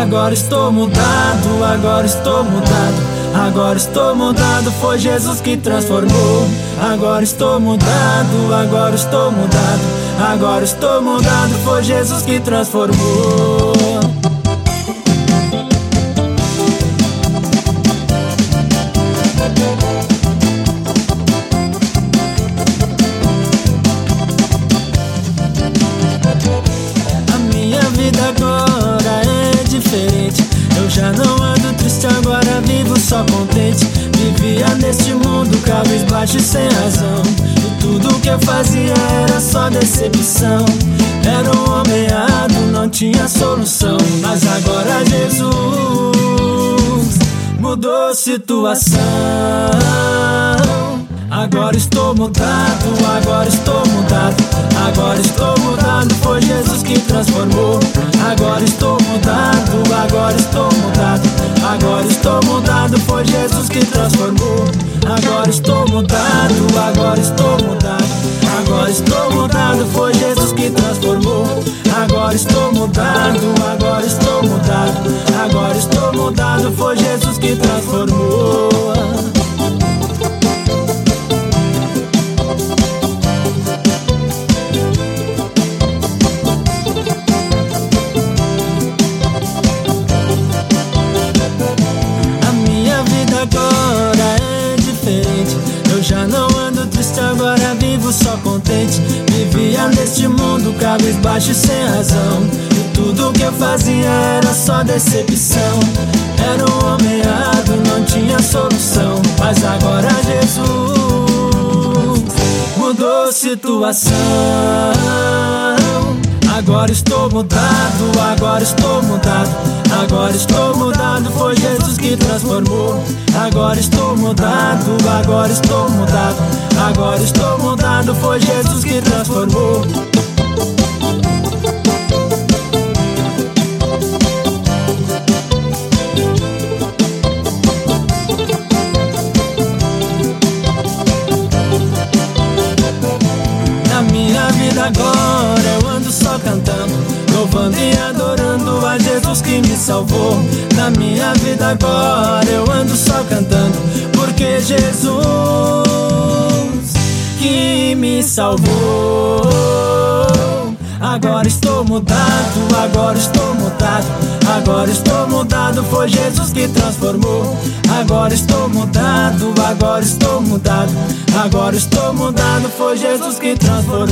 Agora estou mudado, agora estou mudado. Agora estou mudado, foi Jesus que transformou. Agora estou mudado, agora estou mudado. Agora estou mudado, foi Jesus que transformou. Já não ando triste, agora vivo só contente. Vivia neste mundo cabisbaixo e sem razão. E tudo que eu fazia era só decepção. Era um homem errado, não tinha solução. Mas agora Jesus mudou situação. Agora estou mudado, agora estou mudado, agora estou mudado. Foi Jesus que transformou. Foi Jesus que transformou. Agora estou mudado, agora estou mudado, agora estou mudado. Foi Jesus que transformou. Agora estou mudado, agora estou mudado, agora estou mudado. Foi Jesus que transformou. Cabisbaixo e sem razão. E tudo que eu fazia era só decepção. Era um homem não tinha solução. Mas agora Jesus mudou situação. Agora estou mudado, agora estou mudado, agora estou mudado. Foi Jesus que transformou. Agora estou mudado, agora estou mudado, agora estou mudado. Foi Jesus que transformou. Agora eu ando só cantando, louvando e adorando a Jesus que me salvou. Na minha vida agora eu ando só cantando, porque Jesus que me salvou. Agora estou mudado, agora estou mudado, agora estou. Foi Jesus que transformou. Agora estou mudado, agora estou mudado, agora estou mudado. Foi Jesus que transformou.